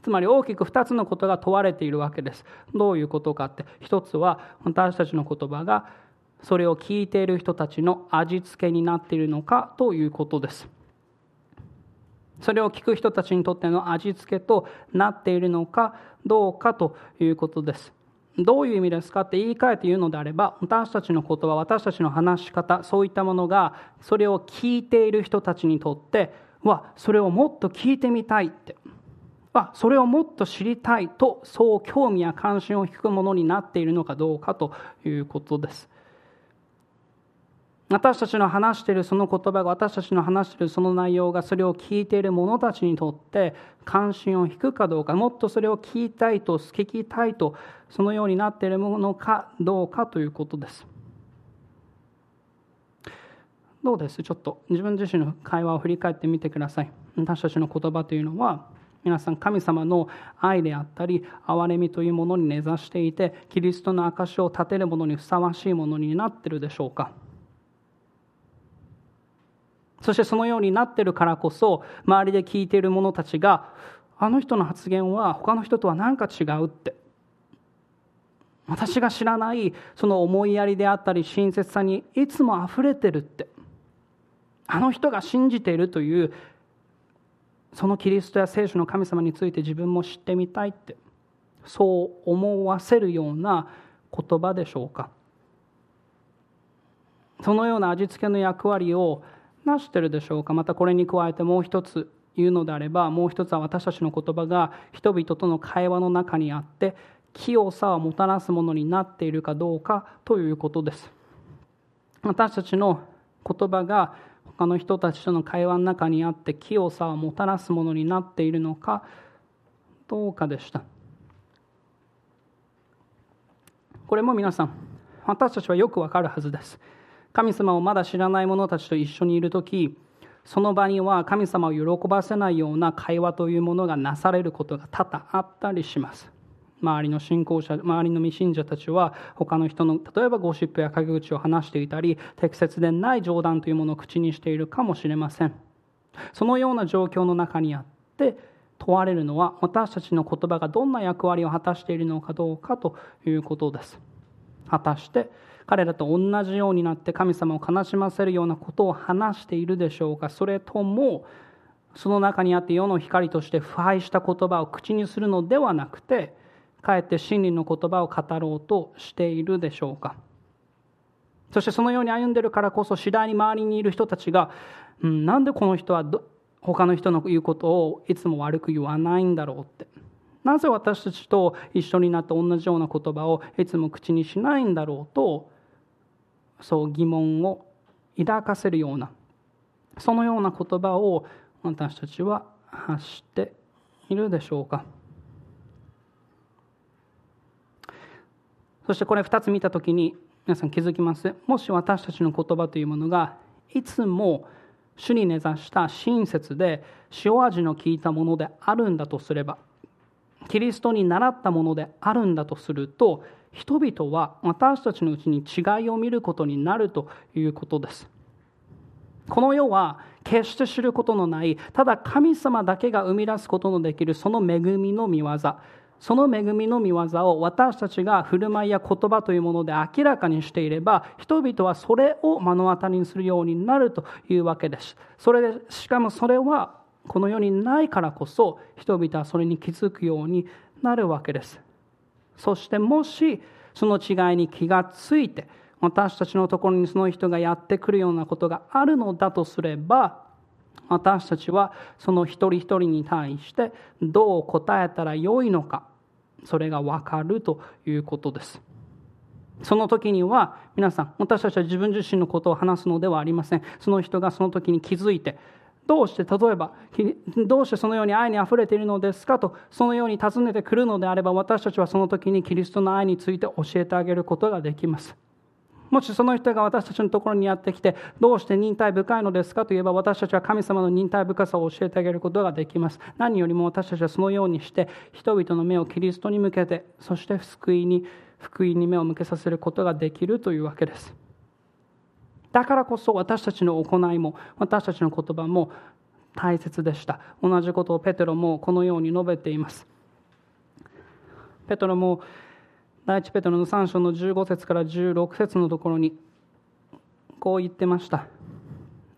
つまり大きく2つのことが問われているわけです。どういうことかって一つは私たちの言葉がそれを聞いている人たちの味付けになっているのかということです。それを聞く人たちにとっての味付けとなっているのかどうかということです。どういう意味ですかって言い換えて言うのであれば私たちの言葉私たちの話し方そういったものがそれを聞いている人たちにとってはそれをもっと聞いてみたいって。はそれをもっと知りたいとそう興味や関心を引くものになっているのかどうかということです。私たちの話しているその言葉が私たちの話しているその内容がそれを聞いている者たちにとって関心を引くかどうかもっとそれを聞いたいと聞きたいとそのようになっているものかどうかということです。どうです。ちょっと自分自身の会話を振り返ってみてください。私たちの言葉というのは皆さん神様の愛であったり憐れみというものに根ざしていてキリストの証を立てるものにふさわしいものになっているでしょうか？そしてそのようになってるからこそ周りで聞いている者たちがあの人の発言は他の人とは何か違うって私が知らないその思いやりであったり親切さにいつも溢れてるってあの人が信じているというそのキリストや聖書の神様について自分も知ってみたいってそう思わせるような言葉でしょうか。そのような味付けの役割をなしてるでしょうか？またこれに加えてもう一つ言うのであればもう一つは私たちの言葉が人々との会話の中にあって清さをもたらすものになっているかどうかということです。私たちの言葉が他の人たちとの会話の中にあって清さをもたらすものになっているのかどうかでした。これも皆さん私たちはよくわかるはずです。神様をまだ知らない者たちと一緒にいる時その場には神様を喜ばせないような会話というものがなされることが多々あったりします。周りの信仰者周りの未信者たちは他の人の例えばゴシップや陰口を話していたり適切でない冗談というものを口にしているかもしれません。そのような状況の中にあって問われるのは私たちの言葉がどんな役割を果たしているのかどうかということです。果たして彼らと同じようになって神様を悲しませるようなことを話しているでしょうか。それともその中にあって世の光として腐敗した言葉を口にするのではなくてかえって真理の言葉を語ろうとしているでしょうか。そしてそのように歩んでるからこそ次第に周りにいる人たちが、うん、なんでこの人は他の人の言うことをいつも悪く言わないんだろうって。なぜ私たちと一緒になって同じような言葉をいつも口にしないんだろうとそう疑問を抱かせるようなそのような言葉を私たちは発しているでしょうか。そしてこれ2つ見た時に皆さん気づきます？もし私たちの言葉というものがいつも主に根ざした親切で塩味の効いたものであるんだとすればキリストに習ったものであるんだとすると人々は私たちのうちに違いを見ることになるということです。この世は決して知ることのないただ神様だけが生み出すことのできるその恵みの見業。その恵みの見業を私たちが振る舞いや言葉というもので明らかにしていれば人々はそれを目の当たりにするようになるというわけです。それでしかもそれはこの世にないからこそ人々はそれに気づくようになるわけです。そしてもしその違いに気がついて私たちのところにその人がやってくるようなことがあるのだとすれば私たちはその一人一人に対してどう答えたらよいのかそれが分かるということです。その時には皆さん私たちは自分自身のことを話すのではありません。その人がその時に気づいてどうして例えばどうしてそのように愛にあふれているのですか？とそのように尋ねてくるのであれば私たちはその時にキリストの愛について教えてあげることができます。もしその人が私たちのところにやってきてどうして忍耐深いのですか？といえば私たちは神様の忍耐深さを教えてあげることができます。何よりも私たちはそのようにして人々の目をキリストに向けてそして救いに福音に目を向けさせることができるというわけです。だからこそ私たちの行いも私たちの言葉も大切でした。同じことをペテロもこのように述べています。ペテロも第一ペテロの3章の15節から16節のところにこう言ってました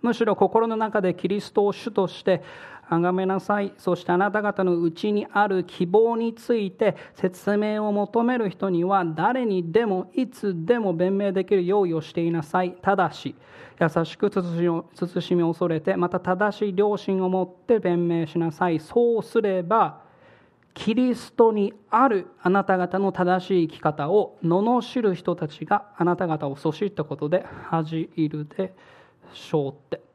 むしろ心の中でキリストを主として崇めなさい。そしてあなた方のうちにある希望について説明を求める人には誰にでもいつでも弁明できる用意をしていなさい。ただし優しく慎み恐れてまた正しい良心を持って弁明しなさい。そうすればキリストにあるあなた方の正しい生き方を罵る人たちがあなた方をそしったことで恥じるでしょうって。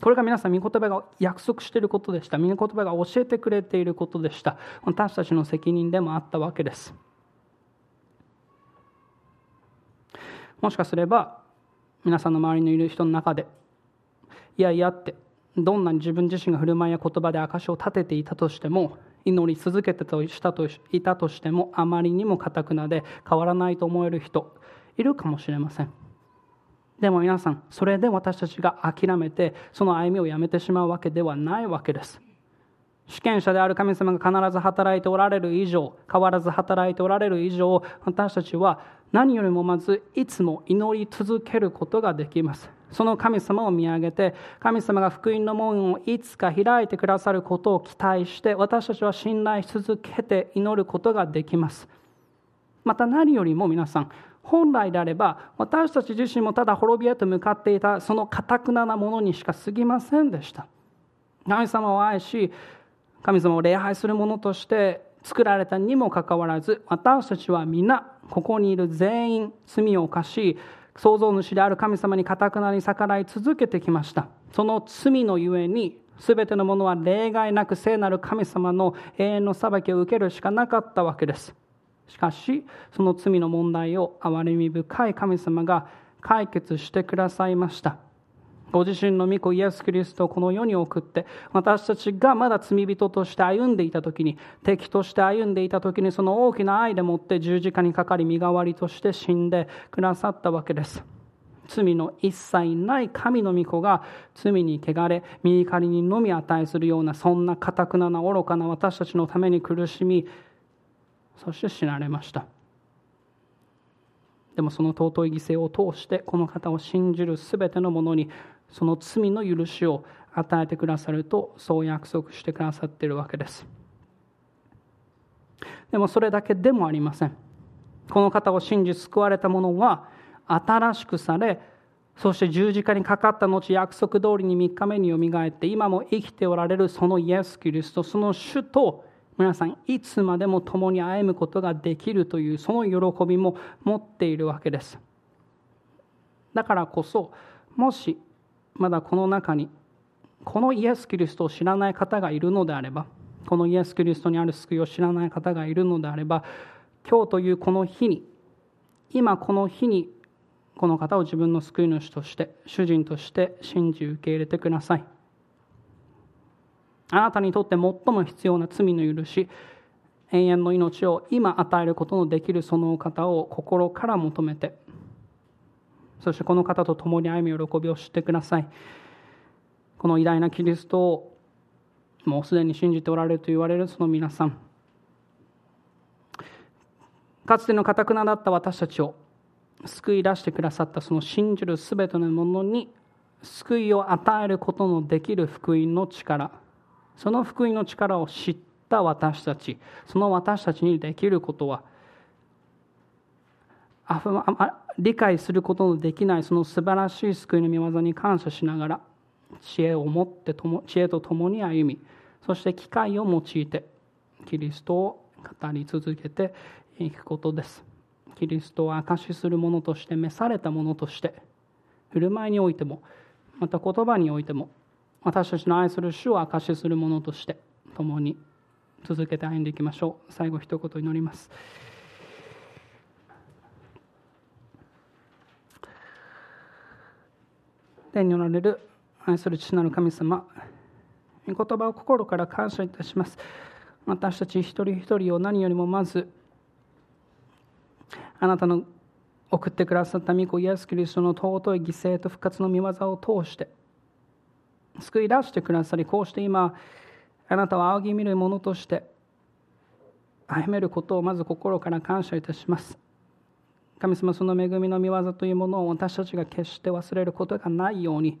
これが皆さん御言葉が約束していることでした。御言葉が教えてくれていることでした。私たちの責任でもあったわけです。もしかすれば皆さんの周りにいる人の中でいやいやってどんなに自分自身が振る舞いや言葉で証を立てていたとしても祈り続けてとしたといたとしてもあまりにもかたくなで変わらないと思える人いるかもしれません。でも皆さんそれで私たちが諦めてその歩みをやめてしまうわけではないわけです。主権者である神様が必ず働いておられる以上変わらず働いておられる以上私たちは何よりもまずいつも祈り続けることができます。その神様を見上げて神様が福音の門をいつか開いてくださることを期待して私たちは信頼し続けて祈ることができます。また何よりも皆さん本来であれば私たち自身もただ滅びへと向かっていたそのかたくななものにしか過ぎませんでした。神様を愛し神様を礼拝する者として作られたにもかかわらず私たちは皆ここにいる全員罪を犯し創造主である神様にかたくなに逆らい続けてきました。その罪のゆえに全てのものは例外なく聖なる神様の永遠の裁きを受けるしかなかったわけです。しかしその罪の問題を憐れみ深い神様が解決してくださいました。ご自身の御子イエス・キリストをこの世に送って私たちがまだ罪人として歩んでいた時に敵として歩んでいた時にその大きな愛でもって十字架にかかり身代わりとして死んでくださったわけです。罪の一切ない神の御子が罪に汚れ身怒りにのみ値するようなそんなかたくなな愚かな私たちのために苦しみそして死なれました。でもその尊い犠牲を通してこの方を信じる全ての者にその罪の許しを与えてくださるとそう約束してくださっているわけです。でもそれだけでもありません。この方を信じ救われた者は新しくされそして十字架にかかった後約束通りに3日目によみがえって今も生きておられるそのイエス・キリストその主と皆さんいつまでも共に歩むことができるというその喜びも持っているわけです。だからこそもしまだこの中にこのイエス・キリストを知らない方がいるのであればこのイエス・キリストにある救いを知らない方がいるのであれば今日というこの日に今この日にこの方を自分の救い主として主人として信じ受け入れてください。あなたにとって最も必要な罪の許し永遠の命を今与えることのできるそのお方を心から求めてそしてこの方と共に歩み喜びを知ってください。この偉大なキリストをもうすでに信じておられると言われるその皆さんかつてのかたくなだった私たちを救い出してくださったその信じる全てのものに救いを与えることのできる福音の力その福音の力を知った私たちその私たちにできることは理解することのできないその素晴らしい救いの御業に感謝しながら知恵を持って知恵と共に歩みそして機会を用いてキリストを語り続けていくことです。キリストを証しするものとして召されたものとして振る舞いにおいてもまた言葉においても私たちの愛する主を証しするものとして共に続けて歩んでいきましょう。最後一言祈ります。天におられる愛する父なる神様御言葉を心から感謝いたします。私たち一人一人を何よりもまずあなたの送ってくださった御子イエス・キリストの尊い犠牲と復活の御業を通して救い出してくださりこうして今あなたを仰ぎ見る者として歩めることをまず心から感謝いたします。神様その恵みの御業というものを私たちが決して忘れることがないように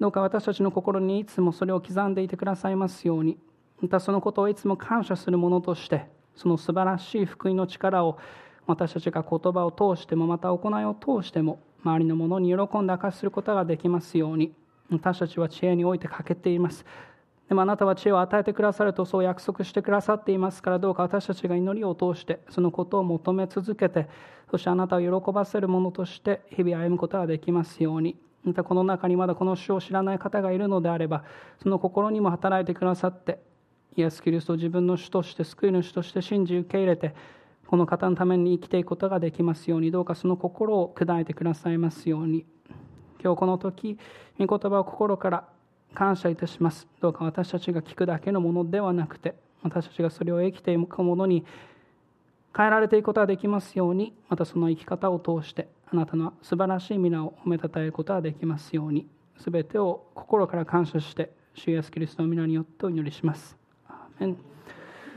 どうか私たちの心にいつもそれを刻んでいてくださいますようにまたそのことをいつも感謝する者としてその素晴らしい福音の力を私たちが言葉を通してもまた行いを通しても周りの者に喜んで明かしすることができますように。私たちは知恵において欠けています。でもあなたは知恵を与えてくださるとそう約束してくださっていますからどうか私たちが祈りを通してそのことを求め続けてそしてあなたを喜ばせるものとして日々歩むことができますように。またこの中にまだこの主を知らない方がいるのであればその心にも働いてくださってイエス・キリストを自分の主として救い主として信じ受け入れてこの方のために生きていくことができますようにどうかその心を砕いてくださいますように。今日この時御言葉を心から感謝いたしますどうか私たちが聞くだけのものではなくて私たちがそれを生きていくものに変えられていくことができますようにまたその生き方を通してあなたの素晴らしい皆を褒めたたえることができますように全てを心から感謝して主イエスキリストの皆によってお祈りします。アーメン